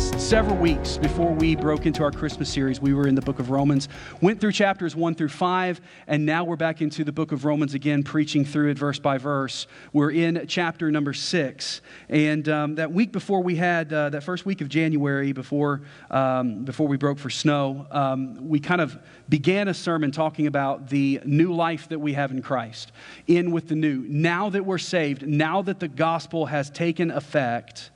past several weeks before we broke into our Christmas series, we were in the book of Romans, went through chapters one through five, and now we're back into the book of Romans again, preaching through it verse by verse. We're in chapter number six. And um, that week before we had, uh, that first week of January, before, um, before we broke for snow, um, we kind of began a sermon talking about the new life that we have in Christ, in with the new. Now that we're saved, now that the gospel has taken effect,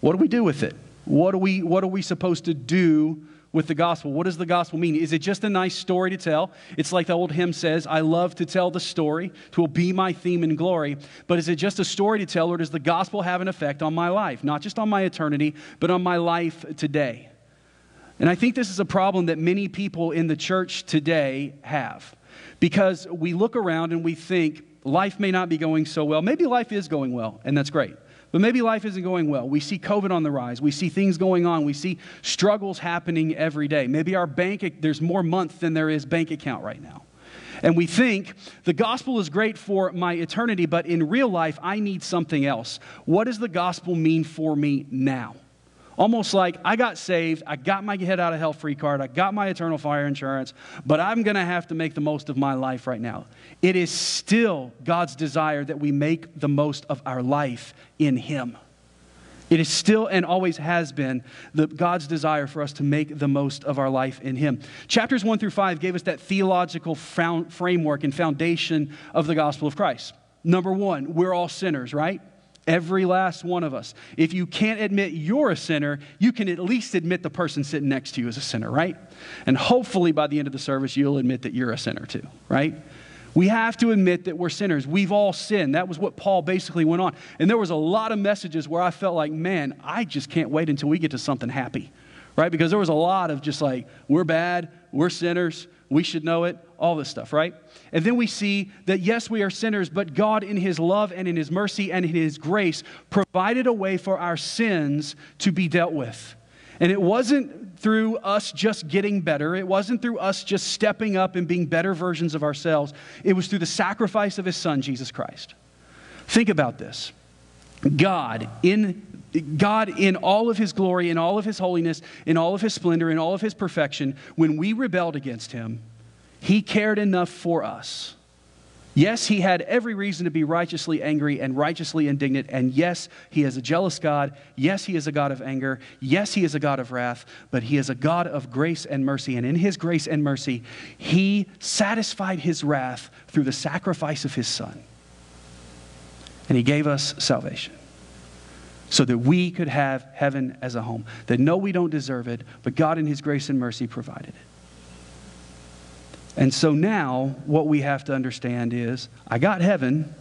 what do we do with it? What are we, what are we supposed to do with the gospel? What does the gospel mean? Is it just a nice story to tell? It's like the old hymn says, I love to tell the story. It will be my theme and glory. But is it just a story to tell, or does the gospel have an effect on my life? Not just on my eternity, but on my life today. And I think this is a problem that many people in the church today have. Because we look around and we think life may not be going so well. Maybe life is going well, and that's great. But maybe life isn't going well. We see COVID on the rise. We see things going on. We see struggles happening every day. Maybe our bank, there's more month than there is bank account right now. And we think the gospel is great for my eternity, but in real life, I need something else. What does the gospel mean for me now? Almost like I got saved, I got my head out of hell free card, I got my eternal fire insurance, but I'm going to have to make the most of my life right now. It is still God's desire that we make the most of our life in Him. It is still and always has been the, God's desire for us to make the most of our life in Him. Chapters 1 through 5 gave us that theological framework and foundation of the gospel of Christ. Number one, we're all sinners, right? Every last one of us. If you can't admit you're a sinner, you can at least admit the person sitting next to you is a sinner, right? And hopefully by the end of the service, you'll admit that you're a sinner too, right? We have to admit that we're sinners. We've all sinned. That was what Paul basically went on. And there was a lot of messages where I felt like, man, I just can't wait until we get to something happy, right? Because there was a lot of just like, we're bad, we're sinners, we should know it, all this stuff, right? And then we see that yes, we are sinners, but God, in His love and in His mercy and in His grace, provided a way for our sins to be dealt with. And it wasn't through us just getting better. It wasn't through us just stepping up and being better versions of ourselves. It was through the sacrifice of His Son, Jesus Christ. Think about this God, in God, in all of his glory, in all of his holiness, in all of his splendor, in all of his perfection, when we rebelled against him, he cared enough for us. Yes, he had every reason to be righteously angry and righteously indignant. And yes, he is a jealous God. Yes, he is a God of anger. Yes, he is a God of wrath. But he is a God of grace and mercy. And in his grace and mercy, he satisfied his wrath through the sacrifice of his son. And he gave us salvation so that we could have heaven as a home. That no, we don't deserve it, but God in His grace and mercy provided it. And so now, what we have to understand is I got heaven.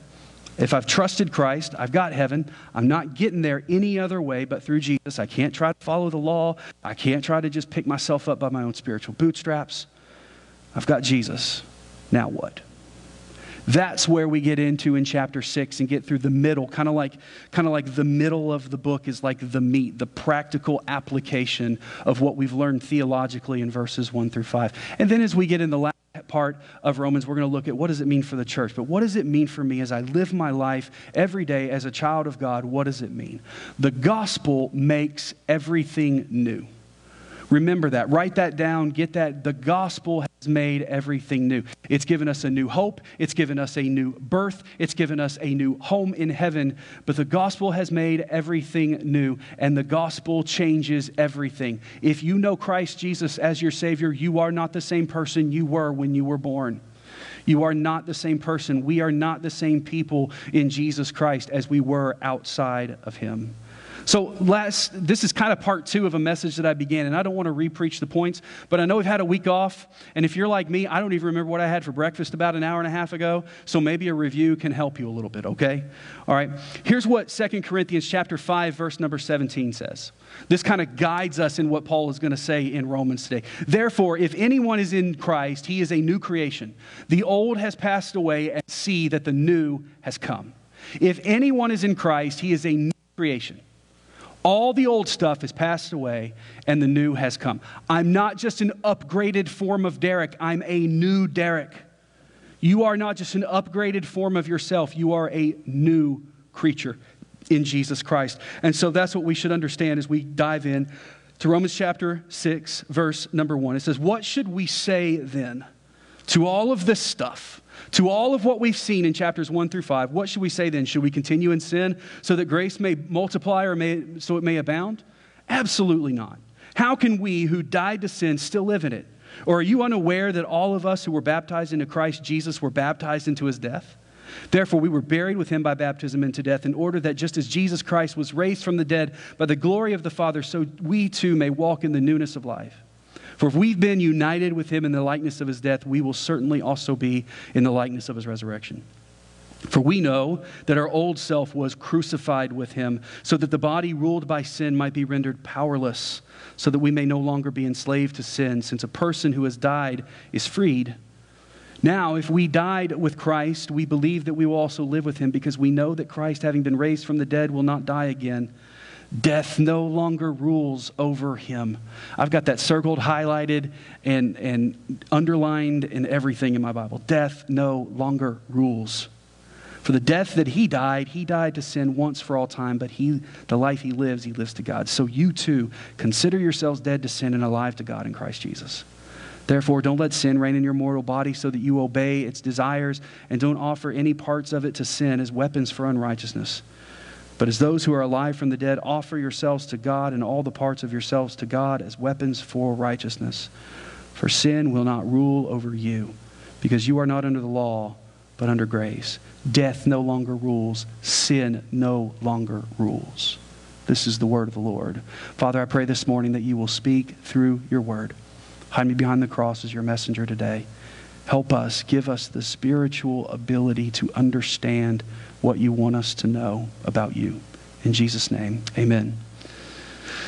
If I've trusted Christ, I've got heaven. I'm not getting there any other way but through Jesus. I can't try to follow the law. I can't try to just pick myself up by my own spiritual bootstraps. I've got Jesus. Now what? That's where we get into in chapter 6 and get through the middle, kind of like kind of like the middle of the book is like the meat, the practical application of what we've learned theologically in verses 1 through 5. And then as we get in the last part of Romans, we're going to look at what does it mean for the church, but what does it mean for me as I live my life every day as a child of God? What does it mean? The gospel makes everything new. Remember that. Write that down. Get that. The gospel has made everything new. It's given us a new hope. It's given us a new birth. It's given us a new home in heaven. But the gospel has made everything new, and the gospel changes everything. If you know Christ Jesus as your Savior, you are not the same person you were when you were born. You are not the same person. We are not the same people in Jesus Christ as we were outside of Him. So, last, this is kind of part two of a message that I began, and I don't want to repreach the points, but I know we've had a week off, and if you're like me, I don't even remember what I had for breakfast about an hour and a half ago, so maybe a review can help you a little bit, okay? All right, here's what Second Corinthians chapter 5, verse number 17 says. This kind of guides us in what Paul is going to say in Romans today. Therefore, if anyone is in Christ, he is a new creation. The old has passed away, and see that the new has come. If anyone is in Christ, he is a new creation. All the old stuff has passed away and the new has come. I'm not just an upgraded form of Derek, I'm a new Derek. You are not just an upgraded form of yourself, you are a new creature in Jesus Christ. And so that's what we should understand as we dive in to Romans chapter 6, verse number 1. It says, What should we say then to all of this stuff? To all of what we've seen in chapters 1 through 5, what should we say then? Should we continue in sin so that grace may multiply or may, so it may abound? Absolutely not. How can we who died to sin still live in it? Or are you unaware that all of us who were baptized into Christ Jesus were baptized into his death? Therefore, we were buried with him by baptism into death, in order that just as Jesus Christ was raised from the dead by the glory of the Father, so we too may walk in the newness of life. For if we've been united with him in the likeness of his death, we will certainly also be in the likeness of his resurrection. For we know that our old self was crucified with him, so that the body ruled by sin might be rendered powerless, so that we may no longer be enslaved to sin, since a person who has died is freed now, if we died with Christ, we believe that we will also live with him because we know that Christ, having been raised from the dead, will not die again. Death no longer rules over him. I've got that circled, highlighted, and, and underlined and everything in my Bible. Death no longer rules. For the death that he died, he died to sin once for all time, but he, the life he lives, he lives to God. So you too, consider yourselves dead to sin and alive to God in Christ Jesus. Therefore, don't let sin reign in your mortal body so that you obey its desires, and don't offer any parts of it to sin as weapons for unrighteousness. But as those who are alive from the dead, offer yourselves to God and all the parts of yourselves to God as weapons for righteousness. For sin will not rule over you, because you are not under the law, but under grace. Death no longer rules, sin no longer rules. This is the word of the Lord. Father, I pray this morning that you will speak through your word. Hide me behind the cross as your messenger today. Help us, give us the spiritual ability to understand what you want us to know about you. In Jesus' name, amen.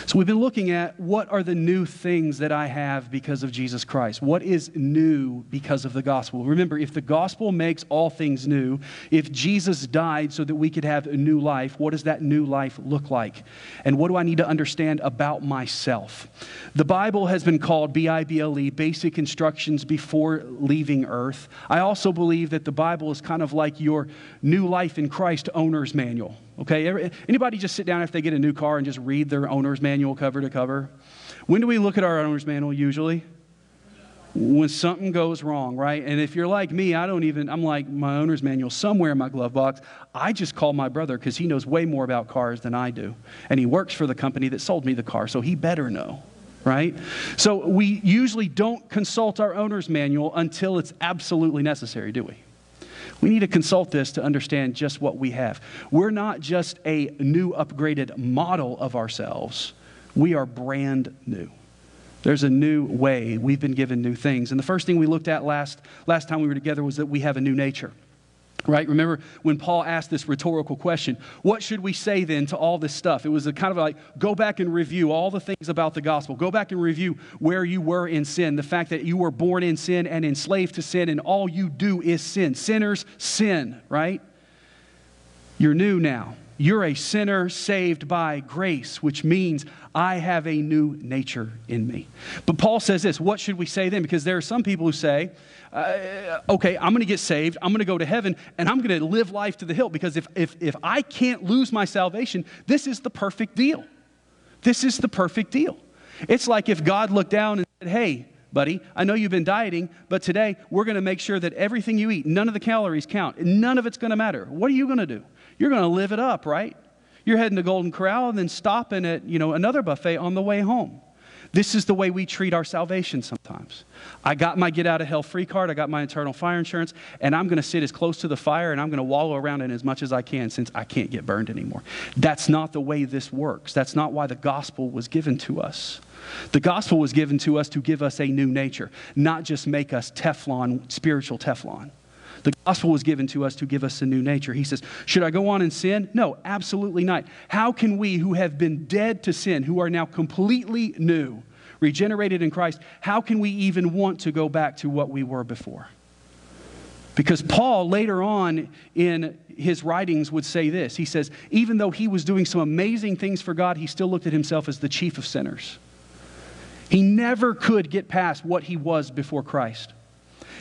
So, we've been looking at what are the new things that I have because of Jesus Christ? What is new because of the gospel? Remember, if the gospel makes all things new, if Jesus died so that we could have a new life, what does that new life look like? And what do I need to understand about myself? The Bible has been called B I B L E, basic instructions before leaving earth. I also believe that the Bible is kind of like your new life in Christ owner's manual. Okay, anybody just sit down if they get a new car and just read their owner's manual cover to cover? When do we look at our owner's manual usually? When something goes wrong, right? And if you're like me, I don't even, I'm like my owner's manual somewhere in my glove box. I just call my brother because he knows way more about cars than I do. And he works for the company that sold me the car, so he better know right? So we usually don't consult our owner's manual until it's absolutely necessary, do we? We need to consult this to understand just what we have. We're not just a new, upgraded model of ourselves, we are brand new. There's a new way. We've been given new things. And the first thing we looked at last, last time we were together was that we have a new nature. Right? Remember when Paul asked this rhetorical question, what should we say then to all this stuff? It was a kind of like, go back and review all the things about the gospel. Go back and review where you were in sin, the fact that you were born in sin and enslaved to sin, and all you do is sin. Sinners sin, right? You're new now. You're a sinner saved by grace, which means I have a new nature in me. But Paul says this what should we say then? Because there are some people who say, uh, okay, I'm going to get saved, I'm going to go to heaven, and I'm going to live life to the hilt because if, if, if I can't lose my salvation, this is the perfect deal. This is the perfect deal. It's like if God looked down and said, hey, buddy, I know you've been dieting, but today we're going to make sure that everything you eat, none of the calories count, none of it's going to matter. What are you going to do? You're going to live it up, right? You're heading to Golden Corral and then stopping at, you know, another buffet on the way home. This is the way we treat our salvation sometimes. I got my get out of hell free card, I got my eternal fire insurance, and I'm going to sit as close to the fire and I'm going to wallow around in as much as I can since I can't get burned anymore. That's not the way this works. That's not why the gospel was given to us. The gospel was given to us to give us a new nature, not just make us Teflon, spiritual Teflon. The gospel was given to us to give us a new nature. He says, Should I go on in sin? No, absolutely not. How can we who have been dead to sin, who are now completely new, regenerated in Christ, how can we even want to go back to what we were before? Because Paul later on in his writings would say this. He says, even though he was doing some amazing things for God, he still looked at himself as the chief of sinners. He never could get past what he was before Christ.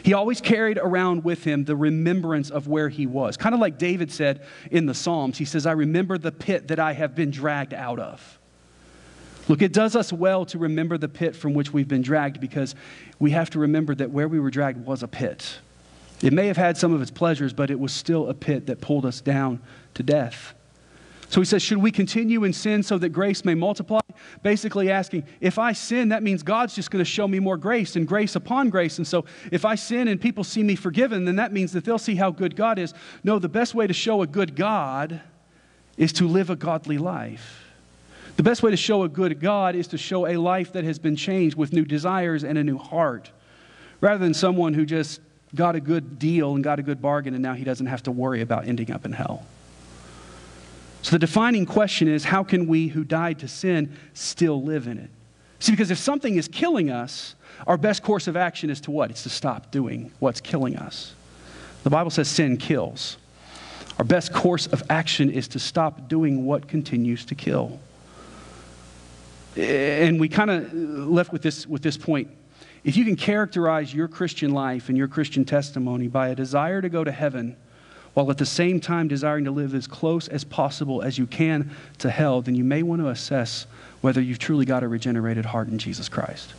He always carried around with him the remembrance of where he was. Kind of like David said in the Psalms. He says, I remember the pit that I have been dragged out of. Look, it does us well to remember the pit from which we've been dragged because we have to remember that where we were dragged was a pit. It may have had some of its pleasures, but it was still a pit that pulled us down to death. So he says, Should we continue in sin so that grace may multiply? Basically asking, if I sin, that means God's just going to show me more grace and grace upon grace. And so if I sin and people see me forgiven, then that means that they'll see how good God is. No, the best way to show a good God is to live a godly life. The best way to show a good God is to show a life that has been changed with new desires and a new heart, rather than someone who just got a good deal and got a good bargain and now he doesn't have to worry about ending up in hell. So the defining question is how can we who died to sin still live in it? See, because if something is killing us, our best course of action is to what? It's to stop doing what's killing us. The Bible says sin kills. Our best course of action is to stop doing what continues to kill. And we kind of left with this, with this point if you can characterize your Christian life and your Christian testimony by a desire to go to heaven, while at the same time desiring to live as close as possible as you can to hell, then you may want to assess whether you've truly got a regenerated heart in Jesus Christ.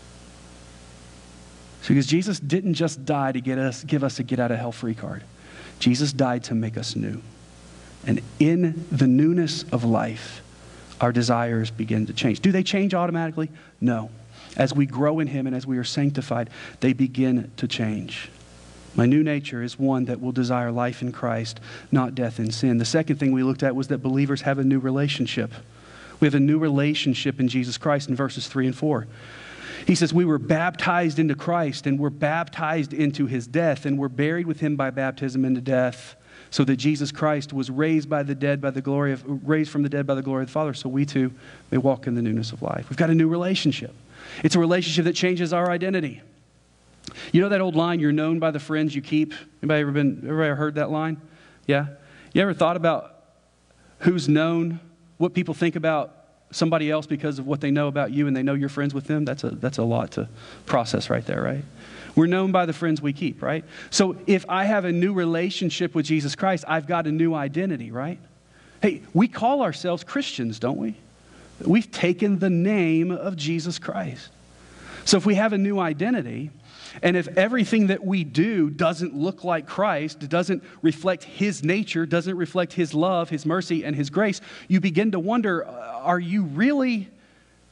So, because Jesus didn't just die to get us, give us a get out of hell free card, Jesus died to make us new. And in the newness of life, our desires begin to change. Do they change automatically? No. As we grow in Him and as we are sanctified, they begin to change. My new nature is one that will desire life in Christ, not death in sin. The second thing we looked at was that believers have a new relationship. We have a new relationship in Jesus Christ in verses 3 and 4. He says, We were baptized into Christ, and we're baptized into his death, and we're buried with him by baptism into death, so that Jesus Christ was raised by the dead by the glory of raised from the dead by the glory of the Father, so we too may walk in the newness of life. We've got a new relationship. It's a relationship that changes our identity. You know that old line, you're known by the friends you keep? Anybody ever been everybody ever heard that line? Yeah? You ever thought about who's known, what people think about somebody else because of what they know about you and they know you're friends with them? That's a that's a lot to process right there, right? We're known by the friends we keep, right? So if I have a new relationship with Jesus Christ, I've got a new identity, right? Hey, we call ourselves Christians, don't we? We've taken the name of Jesus Christ. So if we have a new identity, and if everything that we do doesn't look like Christ, doesn't reflect His nature, doesn't reflect His love, His mercy, and His grace, you begin to wonder uh, are you really,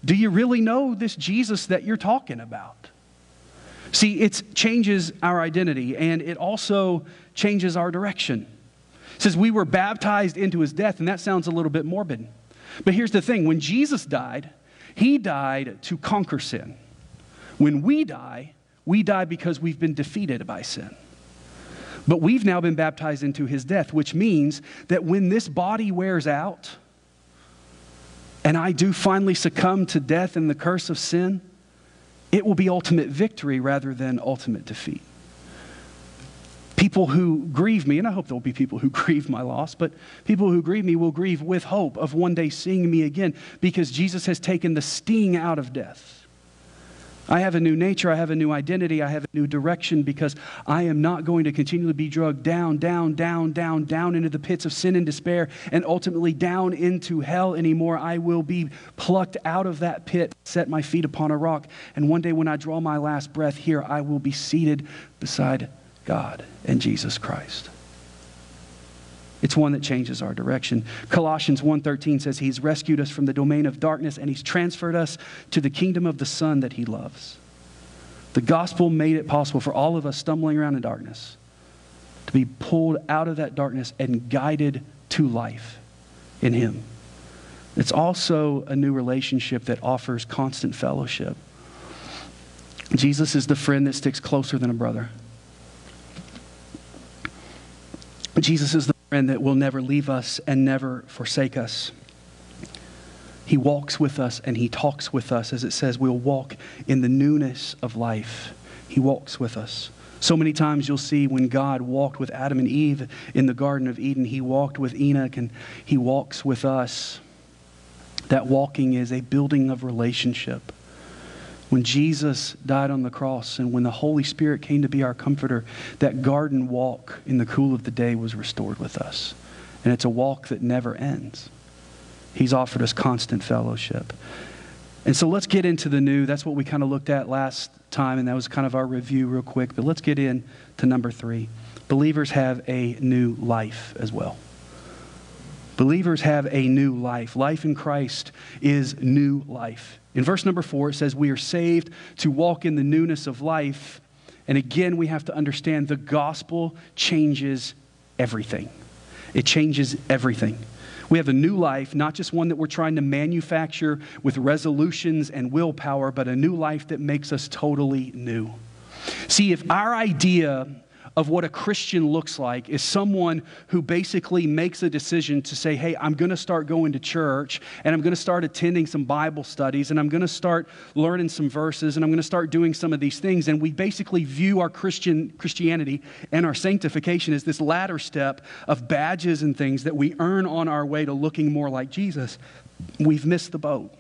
do you really know this Jesus that you're talking about? See, it changes our identity and it also changes our direction. It says we were baptized into His death, and that sounds a little bit morbid. But here's the thing when Jesus died, He died to conquer sin. When we die, we die because we've been defeated by sin. But we've now been baptized into his death, which means that when this body wears out and I do finally succumb to death and the curse of sin, it will be ultimate victory rather than ultimate defeat. People who grieve me, and I hope there'll be people who grieve my loss, but people who grieve me will grieve with hope of one day seeing me again because Jesus has taken the sting out of death. I have a new nature. I have a new identity. I have a new direction because I am not going to continually be drugged down, down, down, down, down into the pits of sin and despair and ultimately down into hell anymore. I will be plucked out of that pit, set my feet upon a rock, and one day when I draw my last breath here, I will be seated beside God and Jesus Christ. It's one that changes our direction. Colossians 1:13 says he's rescued us from the domain of darkness and he's transferred us to the kingdom of the son that he loves. The gospel made it possible for all of us stumbling around in darkness to be pulled out of that darkness and guided to life in him. It's also a new relationship that offers constant fellowship. Jesus is the friend that sticks closer than a brother. Jesus is the friend that will never leave us and never forsake us. He walks with us and he talks with us. As it says, we'll walk in the newness of life. He walks with us. So many times you'll see when God walked with Adam and Eve in the Garden of Eden, he walked with Enoch and he walks with us. That walking is a building of relationship. When Jesus died on the cross and when the Holy Spirit came to be our comforter, that garden walk in the cool of the day was restored with us. And it's a walk that never ends. He's offered us constant fellowship. And so let's get into the new. That's what we kind of looked at last time, and that was kind of our review, real quick. But let's get in to number three. Believers have a new life as well. Believers have a new life. Life in Christ is new life. In verse number four, it says, We are saved to walk in the newness of life. And again, we have to understand the gospel changes everything. It changes everything. We have a new life, not just one that we're trying to manufacture with resolutions and willpower, but a new life that makes us totally new. See, if our idea of what a Christian looks like is someone who basically makes a decision to say, hey, I'm going to start going to church and I'm going to start attending some Bible studies and I'm going to start learning some verses and I'm going to start doing some of these things. And we basically view our Christian Christianity and our sanctification as this ladder step of badges and things that we earn on our way to looking more like Jesus. We've missed the boat.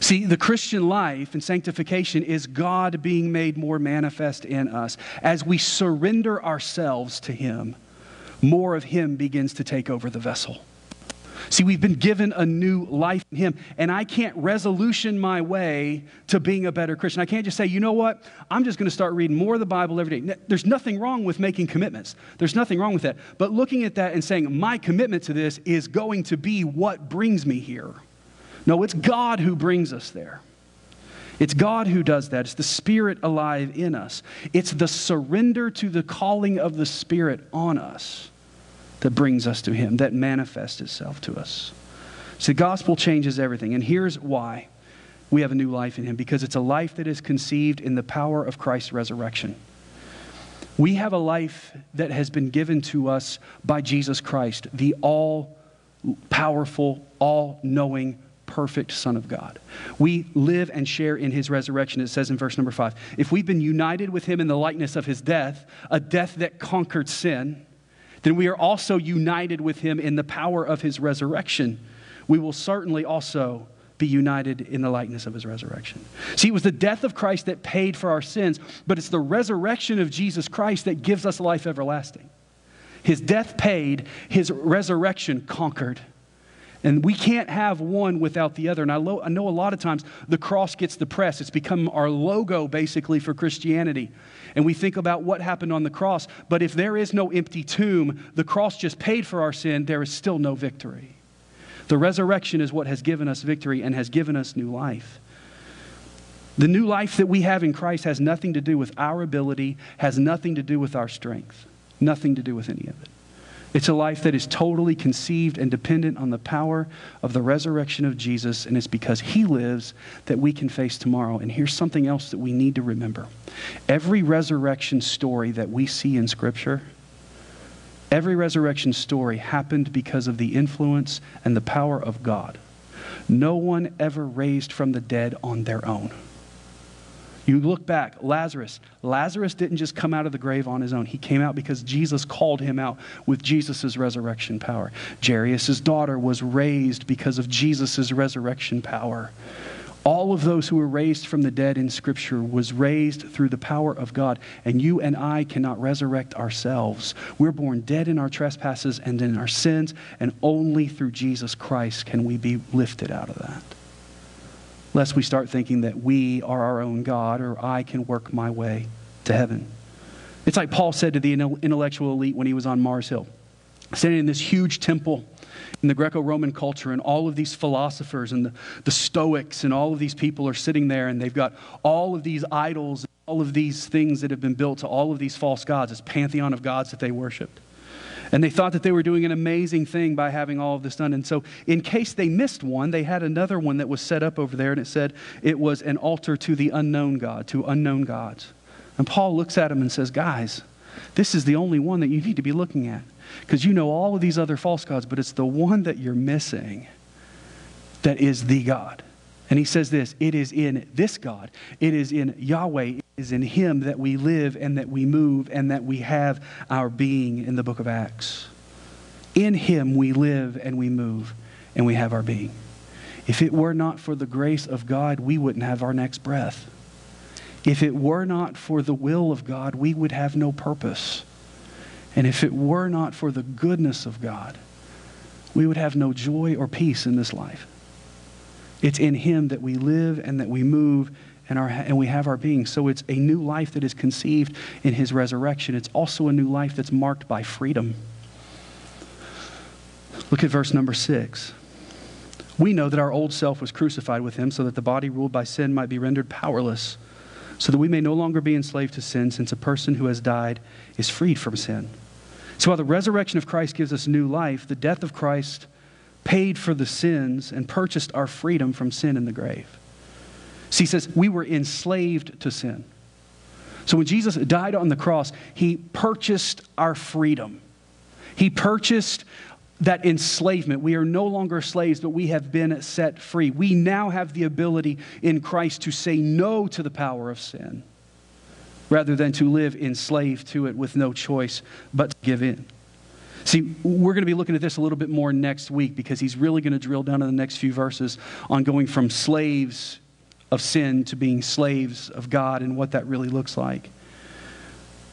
See, the Christian life and sanctification is God being made more manifest in us. As we surrender ourselves to Him, more of Him begins to take over the vessel. See, we've been given a new life in Him, and I can't resolution my way to being a better Christian. I can't just say, you know what, I'm just going to start reading more of the Bible every day. There's nothing wrong with making commitments, there's nothing wrong with that. But looking at that and saying, my commitment to this is going to be what brings me here. No, it's God who brings us there. It's God who does that. It's the Spirit alive in us. It's the surrender to the calling of the Spirit on us that brings us to Him, that manifests itself to us. So the gospel changes everything. And here's why we have a new life in Him because it's a life that is conceived in the power of Christ's resurrection. We have a life that has been given to us by Jesus Christ, the all powerful, all knowing, perfect Son of God. We live and share in his resurrection, it says in verse number five. If we've been united with him in the likeness of his death, a death that conquered sin, then we are also united with him in the power of his resurrection. We will certainly also be united in the likeness of his resurrection. See, it was the death of Christ that paid for our sins, but it's the resurrection of Jesus Christ that gives us life everlasting. His death paid, his resurrection conquered. And we can't have one without the other. And I, lo- I, know a lot of times the cross gets the press. It's become our logo, basically, for Christianity. And we think about what happened on the cross. But if there is no empty tomb, the cross just paid for our sin, there is still no victory. The resurrection is what has given us victory and has given us new life. The new life that we have in Christ has nothing to do with our ability, has nothing to do with our strength, nothing to do with any of it. It's a life that is totally conceived and dependent on the power of the resurrection of Jesus, and it's because He lives that we can face tomorrow. And here's something else that we need to remember every resurrection story that we see in Scripture. Every resurrection story happened because of the influence and the power of God. No one ever raised from the dead on their own. You look back, Lazarus. Lazarus didn't just come out of the grave on his own. He came out because Jesus called him out with Jesus' resurrection power. Jairus' daughter was raised because of Jesus' resurrection power. All of those who were raised from the dead in Scripture was raised through the power of God. And you and I cannot resurrect ourselves. We're born dead in our trespasses and in our sins, and only through Jesus Christ can we be lifted out of that lest we start thinking that we are our own God or I can work my way to heaven. It's like Paul said to the intellectual elite when he was on Mars Hill, standing in this huge temple in the Greco Roman culture, and all of these philosophers and the, the Stoics and all of these people are sitting there, and they've got all of these idols, all of these things that have been built to all of these false gods, this pantheon of gods that they worshiped. And they thought that they were doing an amazing thing by having all of this done. And so, in case they missed one, they had another one that was set up over there, and it said it was an altar to the unknown God, to unknown gods. And Paul looks at them and says, Guys, this is the only one that you need to be looking at. Because you know all of these other false gods, but it's the one that you're missing that is the God. And he says this it is in this God, it is in Yahweh, is in him that we live and that we move and that we have our being in the book of Acts. In him we live and we move and we have our being. If it were not for the grace of God, we wouldn't have our next breath. If it were not for the will of God, we would have no purpose. And if it were not for the goodness of God, we would have no joy or peace in this life. It's in Him that we live and that we move and, our, and we have our being. So it's a new life that is conceived in His resurrection. It's also a new life that's marked by freedom. Look at verse number six. We know that our old self was crucified with Him so that the body ruled by sin might be rendered powerless, so that we may no longer be enslaved to sin, since a person who has died is freed from sin. So while the resurrection of Christ gives us new life, the death of Christ paid for the sins and purchased our freedom from sin in the grave. See, he says we were enslaved to sin. So when Jesus died on the cross, he purchased our freedom. He purchased that enslavement. We are no longer slaves, but we have been set free. We now have the ability in Christ to say no to the power of sin rather than to live enslaved to it with no choice but to give in. See, we're going to be looking at this a little bit more next week because he's really going to drill down in the next few verses on going from slaves of sin to being slaves of God and what that really looks like.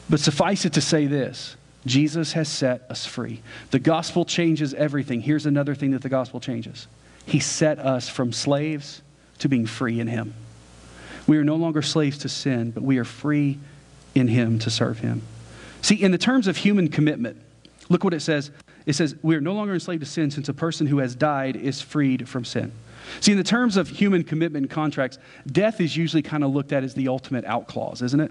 But suffice it to say this Jesus has set us free. The gospel changes everything. Here's another thing that the gospel changes He set us from slaves to being free in Him. We are no longer slaves to sin, but we are free in Him to serve Him. See, in the terms of human commitment, look what it says. It says, We are no longer enslaved to sin since a person who has died is freed from sin. See, in the terms of human commitment contracts, death is usually kind of looked at as the ultimate out clause, isn't it?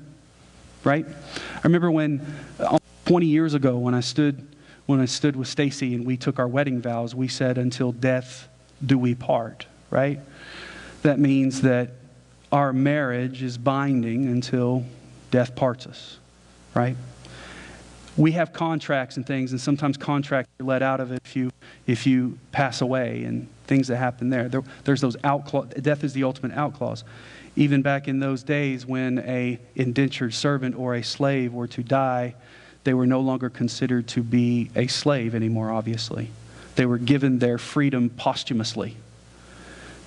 Right? I remember when, uh, 20 years ago, when I stood, when I stood with Stacy and we took our wedding vows, we said, Until death do we part, right? That means that our marriage is binding until death parts us, right? We have contracts and things, and sometimes contracts are let out of it if you, if you pass away and things that happen there. there there's those out clause, death is the ultimate out clause. Even back in those days when a indentured servant or a slave were to die, they were no longer considered to be a slave anymore, obviously. They were given their freedom posthumously.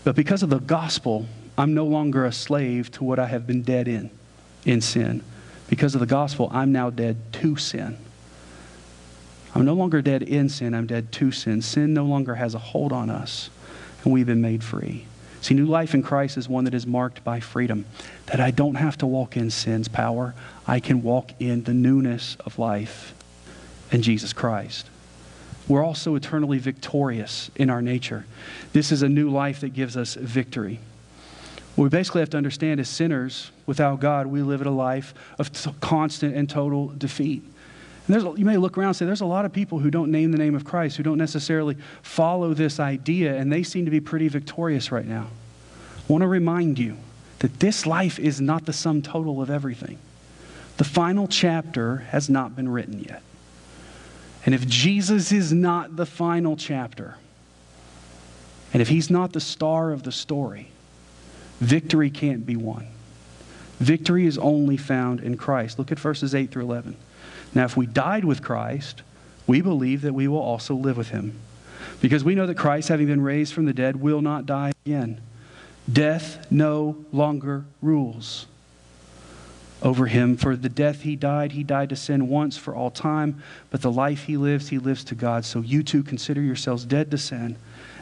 But because of the gospel, I'm no longer a slave to what I have been dead in, in sin. Because of the gospel, I'm now dead to sin. I'm no longer dead in sin, I'm dead to sin. Sin no longer has a hold on us, and we've been made free. See, new life in Christ is one that is marked by freedom, that I don't have to walk in sin's power. I can walk in the newness of life in Jesus Christ. We're also eternally victorious in our nature. This is a new life that gives us victory. What we basically have to understand as sinners, without God, we live a life of constant and total defeat. And there's, you may look around and say, there's a lot of people who don't name the name of Christ, who don't necessarily follow this idea, and they seem to be pretty victorious right now. I want to remind you that this life is not the sum total of everything. The final chapter has not been written yet. And if Jesus is not the final chapter, and if he's not the star of the story, Victory can't be won. Victory is only found in Christ. Look at verses 8 through 11. Now, if we died with Christ, we believe that we will also live with him. Because we know that Christ, having been raised from the dead, will not die again. Death no longer rules over him. For the death he died, he died to sin once for all time, but the life he lives, he lives to God. So you too consider yourselves dead to sin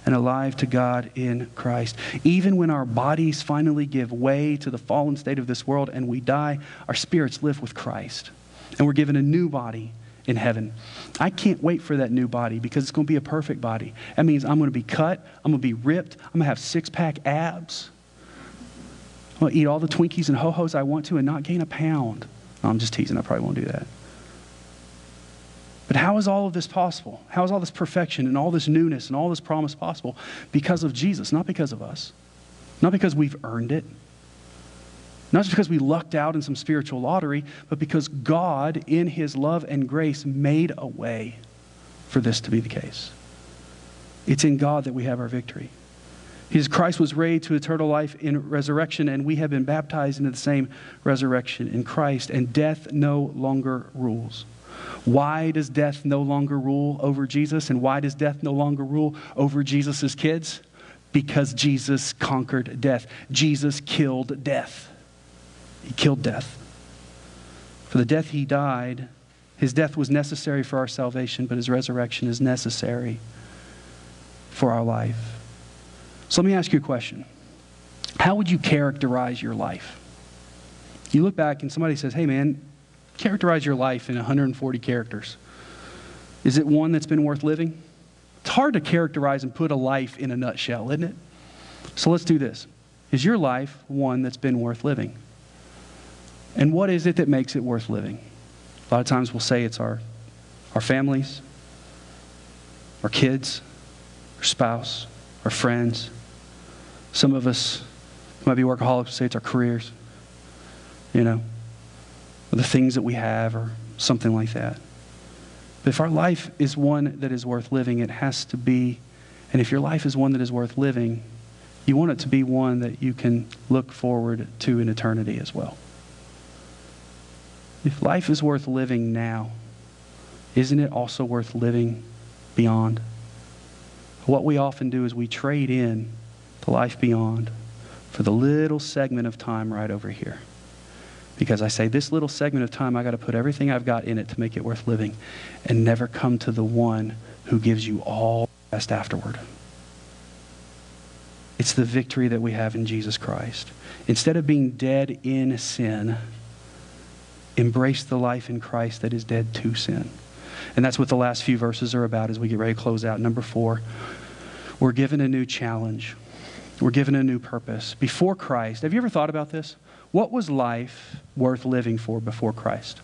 and alive to God in Christ. Even when our bodies finally give way to the fallen state of this world and we die, our spirits live with Christ. And we're given a new body in heaven. I can't wait for that new body because it's going to be a perfect body. That means I'm going to be cut, I'm going to be ripped, I'm going to have six pack abs. I'm going to eat all the Twinkies and ho hos I want to and not gain a pound. I'm just teasing, I probably won't do that. But how is all of this possible? How is all this perfection and all this newness and all this promise possible? Because of Jesus, not because of us. Not because we've earned it. Not just because we lucked out in some spiritual lottery, but because God, in His love and grace, made a way for this to be the case. It's in God that we have our victory. His Christ was raised to eternal life in resurrection, and we have been baptized into the same resurrection in Christ, and death no longer rules. Why does death no longer rule over Jesus, and why does death no longer rule over Jesus' kids? Because Jesus conquered death. Jesus killed death. He killed death. For the death he died, his death was necessary for our salvation, but his resurrection is necessary for our life. So let me ask you a question. How would you characterize your life? You look back and somebody says, hey man, characterize your life in 140 characters. Is it one that's been worth living? It's hard to characterize and put a life in a nutshell, isn't it? So let's do this. Is your life one that's been worth living? And what is it that makes it worth living? A lot of times we'll say it's our, our families, our kids, our spouse, our friends, some of us might be workaholics, say it's our careers, you know, or the things that we have, or something like that. But if our life is one that is worth living, it has to be, and if your life is one that is worth living, you want it to be one that you can look forward to in eternity as well. If life is worth living now, isn't it also worth living beyond? What we often do is we trade in the life beyond for the little segment of time right over here. Because I say, this little segment of time, I got to put everything I've got in it to make it worth living and never come to the one who gives you all the best afterward. It's the victory that we have in Jesus Christ. Instead of being dead in sin, embrace the life in Christ that is dead to sin. And that's what the last few verses are about as we get ready to close out. Number four, we're given a new challenge. We're given a new purpose. Before Christ, have you ever thought about this? What was life worth living for before Christ?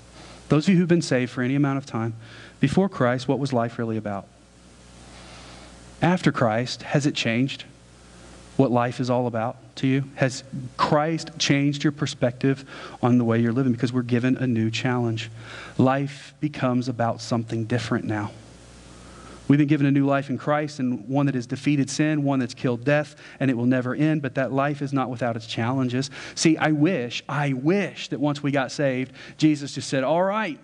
Those of you who've been saved for any amount of time, before Christ, what was life really about? After Christ, has it changed what life is all about to you? Has Christ changed your perspective on the way you're living? Because we're given a new challenge. Life becomes about something different now. We've been given a new life in Christ and one that has defeated sin, one that's killed death, and it will never end, but that life is not without its challenges. See, I wish, I wish that once we got saved, Jesus just said, All right,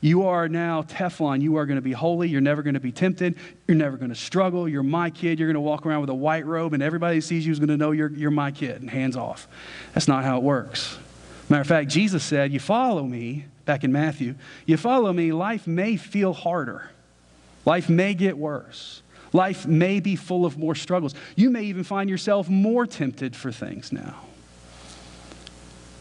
you are now Teflon. You are going to be holy. You're never going to be tempted. You're never going to struggle. You're my kid. You're going to walk around with a white robe, and everybody who sees you is going to know you're, you're my kid, and hands off. That's not how it works. Matter of fact, Jesus said, You follow me, back in Matthew, you follow me, life may feel harder. Life may get worse. Life may be full of more struggles. You may even find yourself more tempted for things now.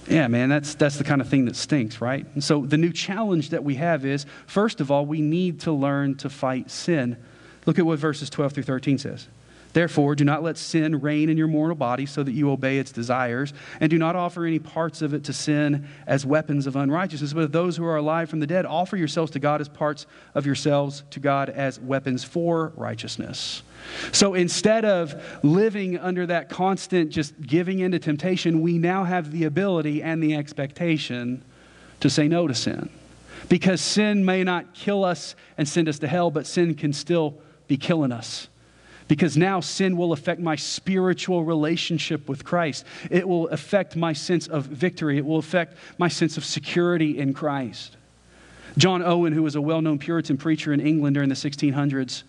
Yeah, man, that's, that's the kind of thing that stinks, right? And so the new challenge that we have is first of all, we need to learn to fight sin. Look at what verses 12 through 13 says. Therefore, do not let sin reign in your mortal body so that you obey its desires, and do not offer any parts of it to sin as weapons of unrighteousness. But those who are alive from the dead, offer yourselves to God as parts of yourselves to God as weapons for righteousness. So instead of living under that constant just giving into temptation, we now have the ability and the expectation to say no to sin. Because sin may not kill us and send us to hell, but sin can still be killing us because now sin will affect my spiritual relationship with Christ. It will affect my sense of victory. It will affect my sense of security in Christ. John Owen, who was a well known Puritan preacher in England during the 1600s,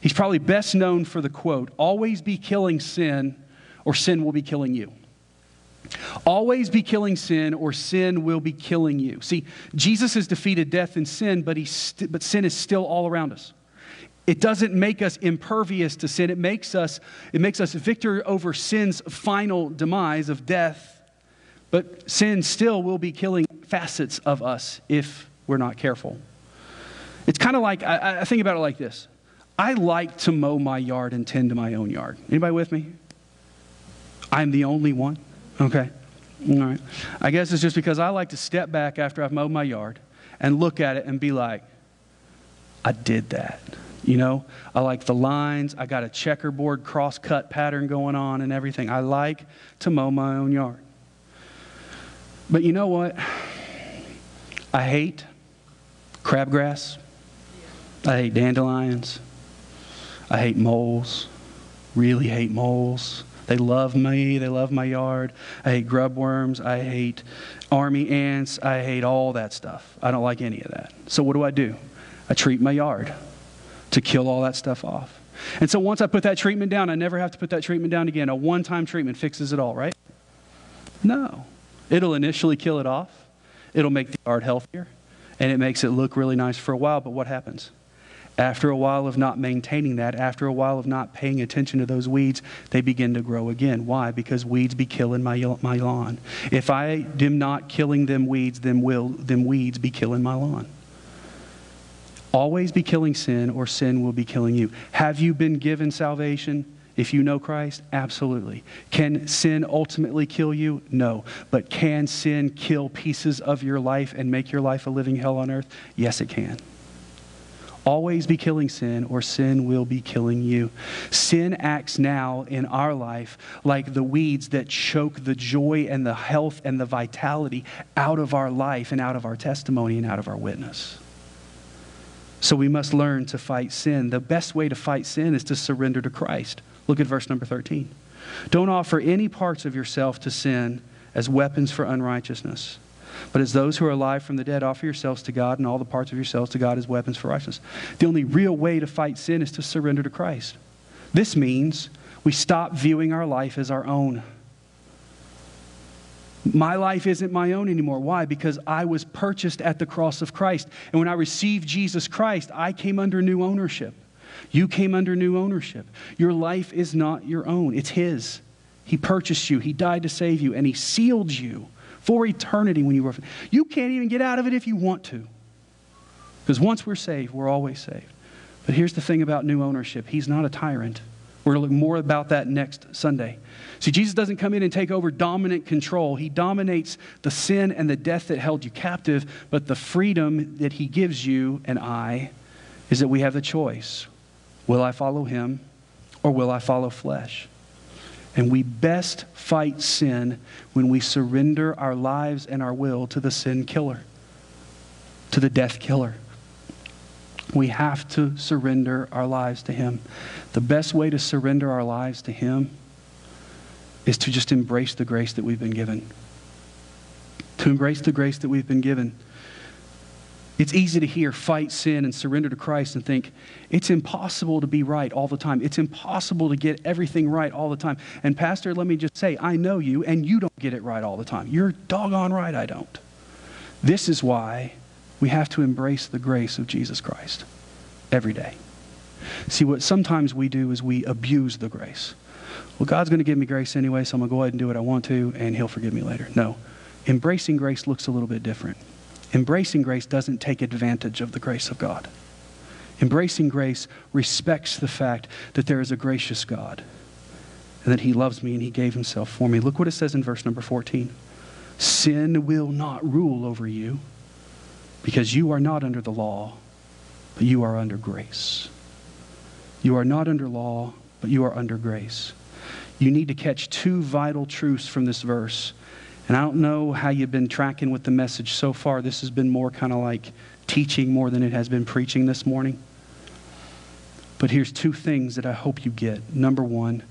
he's probably best known for the quote Always be killing sin, or sin will be killing you. Always be killing sin, or sin will be killing you. See, Jesus has defeated death and sin, but, he st- but sin is still all around us. It doesn't make us impervious to sin. It makes us, it makes us victor over sin's final demise of death. But sin still will be killing facets of us if we're not careful. It's kind of like, I, I think about it like this. I like to mow my yard and tend to my own yard. Anybody with me? I'm the only one? Okay. All right. I guess it's just because I like to step back after I've mowed my yard and look at it and be like, I did that. You know, I like the lines. I got a checkerboard cross cut pattern going on and everything. I like to mow my own yard. But you know what? I hate crabgrass. I hate dandelions. I hate moles, really hate moles. They love me. They love my yard. I hate grub worms. I hate army ants. I hate all that stuff. I don't like any of that. So, what do I do? I treat my yard to kill all that stuff off. And so, once I put that treatment down, I never have to put that treatment down again. A one time treatment fixes it all, right? No. It'll initially kill it off, it'll make the yard healthier, and it makes it look really nice for a while. But what happens? After a while of not maintaining that, after a while of not paying attention to those weeds, they begin to grow again. Why? Because weeds be killing my, my lawn. If I am not killing them weeds, then will them weeds be killing my lawn. Always be killing sin, or sin will be killing you. Have you been given salvation? If you know Christ, absolutely. Can sin ultimately kill you? No. But can sin kill pieces of your life and make your life a living hell on earth? Yes, it can always be killing sin, or sin will be killing you. Sin acts now in our life like the weeds that choke the joy and the health and the vitality out of our life and out of our testimony and out of our witness. So we must learn to fight sin. The best way to fight sin is to surrender to Christ. Look at verse number 13. Don't offer any parts of yourself to sin as weapons for unrighteousness. But as those who are alive from the dead, offer yourselves to God and all the parts of yourselves to God as weapons for righteousness. The only real way to fight sin is to surrender to Christ. This means we stop viewing our life as our own. My life isn't my own anymore. Why? Because I was purchased at the cross of Christ. And when I received Jesus Christ, I came under new ownership. You came under new ownership. Your life is not your own, it's His. He purchased you, He died to save you, and He sealed you for eternity when you were. You can't even get out of it if you want to. Because once we're saved, we're always saved. But here's the thing about new ownership He's not a tyrant. We're going to look more about that next Sunday. See, Jesus doesn't come in and take over dominant control. He dominates the sin and the death that held you captive, but the freedom that He gives you and I is that we have the choice. Will I follow Him or will I follow flesh? And we best fight sin when we surrender our lives and our will to the sin killer, to the death killer. We have to surrender our lives to Him. The best way to surrender our lives to Him is to just embrace the grace that we've been given. To embrace the grace that we've been given. It's easy to hear fight sin and surrender to Christ and think it's impossible to be right all the time. It's impossible to get everything right all the time. And, Pastor, let me just say, I know you, and you don't get it right all the time. You're doggone right, I don't. This is why we have to embrace the grace of Jesus Christ every day. See, what sometimes we do is we abuse the grace. Well, God's going to give me grace anyway, so I'm going to go ahead and do what I want to, and He'll forgive me later. No. Embracing grace looks a little bit different. Embracing grace doesn't take advantage of the grace of God. Embracing grace respects the fact that there is a gracious God and that He loves me and He gave Himself for me. Look what it says in verse number 14 Sin will not rule over you because you are not under the law, but you are under grace. You are not under law, but you are under grace. You need to catch two vital truths from this verse and I don't know how you've been tracking with the message so far. This has been more kind of like teaching more than it has been preaching this morning. But here's two things that I hope you get. Number one,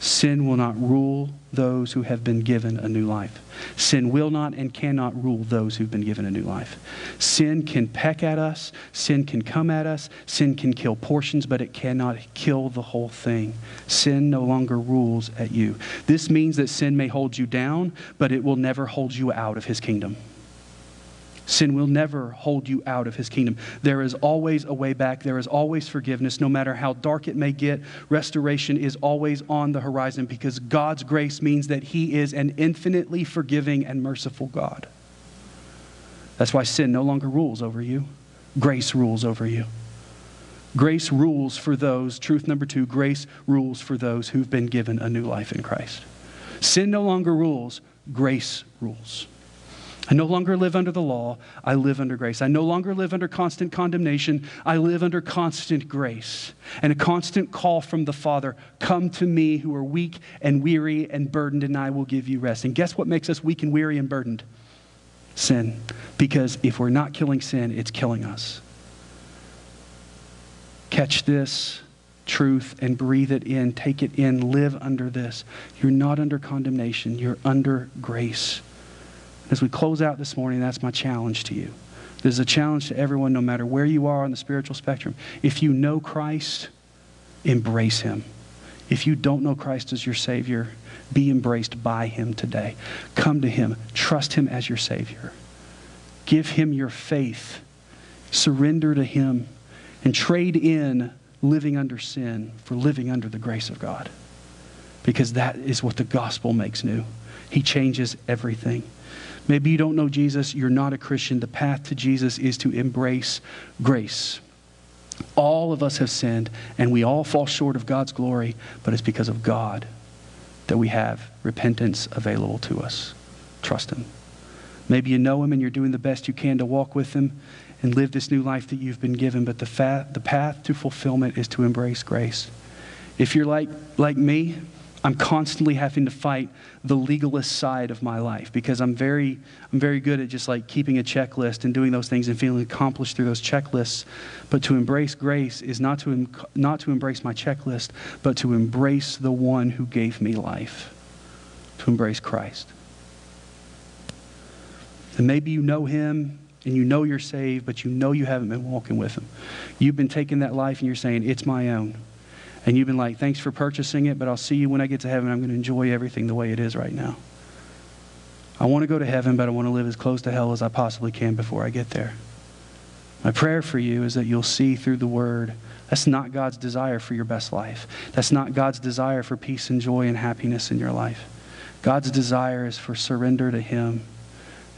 Sin will not rule those who have been given a new life. Sin will not and cannot rule those who've been given a new life. Sin can peck at us, sin can come at us, sin can kill portions, but it cannot kill the whole thing. Sin no longer rules at you. This means that sin may hold you down, but it will never hold you out of his kingdom. Sin will never hold you out of his kingdom. There is always a way back. There is always forgiveness. No matter how dark it may get, restoration is always on the horizon because God's grace means that he is an infinitely forgiving and merciful God. That's why sin no longer rules over you, grace rules over you. Grace rules for those, truth number two, grace rules for those who've been given a new life in Christ. Sin no longer rules, grace rules. I no longer live under the law, I live under grace. I no longer live under constant condemnation, I live under constant grace. And a constant call from the Father Come to me who are weak and weary and burdened, and I will give you rest. And guess what makes us weak and weary and burdened? Sin. Because if we're not killing sin, it's killing us. Catch this truth and breathe it in, take it in, live under this. You're not under condemnation, you're under grace. As we close out this morning, that's my challenge to you. This is a challenge to everyone, no matter where you are on the spiritual spectrum. If you know Christ, embrace him. If you don't know Christ as your Savior, be embraced by him today. Come to him, trust him as your Savior. Give him your faith, surrender to him, and trade in living under sin for living under the grace of God. Because that is what the gospel makes new. He changes everything. Maybe you don't know Jesus, you're not a Christian. The path to Jesus is to embrace grace. All of us have sinned, and we all fall short of God's glory, but it's because of God that we have repentance available to us. Trust Him. Maybe you know Him and you're doing the best you can to walk with Him and live this new life that you've been given, but the, fa- the path to fulfillment is to embrace grace. If you're like, like me, I'm constantly having to fight the legalist side of my life because I'm very, I'm very good at just like keeping a checklist and doing those things and feeling accomplished through those checklists. But to embrace grace is not to, not to embrace my checklist, but to embrace the one who gave me life, to embrace Christ. And maybe you know him and you know you're saved, but you know you haven't been walking with him. You've been taking that life and you're saying, it's my own. And you've been like, thanks for purchasing it, but I'll see you when I get to heaven. I'm going to enjoy everything the way it is right now. I want to go to heaven, but I want to live as close to hell as I possibly can before I get there. My prayer for you is that you'll see through the word that's not God's desire for your best life. That's not God's desire for peace and joy and happiness in your life. God's desire is for surrender to Him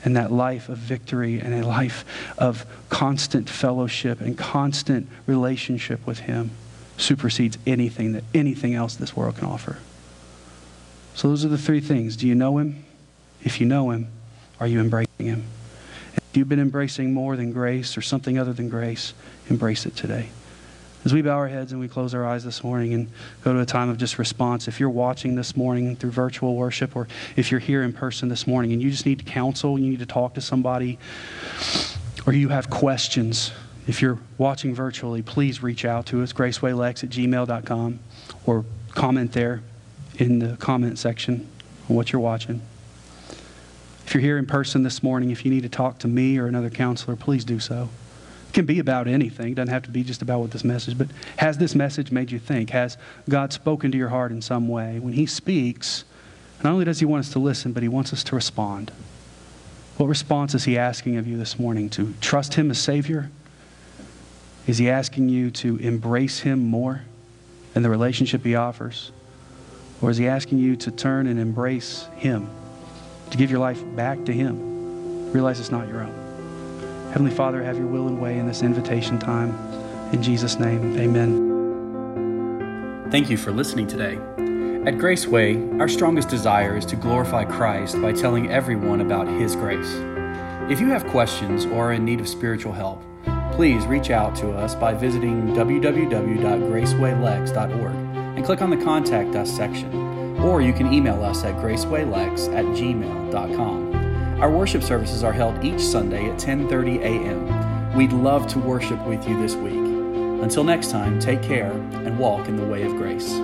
and that life of victory and a life of constant fellowship and constant relationship with Him supersedes anything that anything else this world can offer. So those are the three things. Do you know him? If you know him, are you embracing him? If you've been embracing more than grace or something other than grace, embrace it today. As we bow our heads and we close our eyes this morning and go to a time of just response, if you're watching this morning through virtual worship or if you're here in person this morning and you just need counsel, you need to talk to somebody, or you have questions, if you're watching virtually, please reach out to us, gracewaylex at gmail.com, or comment there in the comment section on what you're watching. If you're here in person this morning, if you need to talk to me or another counselor, please do so. It can be about anything. It doesn't have to be just about what this message, but has this message made you think? Has God spoken to your heart in some way? When He speaks, not only does He want us to listen, but He wants us to respond. What response is He asking of you this morning? To trust Him as Savior? Is he asking you to embrace him more and the relationship he offers? Or is he asking you to turn and embrace him, to give your life back to him? Realize it's not your own. Heavenly Father, have your will and way in this invitation time. In Jesus' name, amen. Thank you for listening today. At Graceway, our strongest desire is to glorify Christ by telling everyone about His grace. If you have questions or are in need of spiritual help, please reach out to us by visiting www.gracewaylex.org and click on the Contact Us section. Or you can email us at gracewaylex at gmail.com. Our worship services are held each Sunday at 10:30 a.m. We'd love to worship with you this week. Until next time, take care and walk in the way of grace.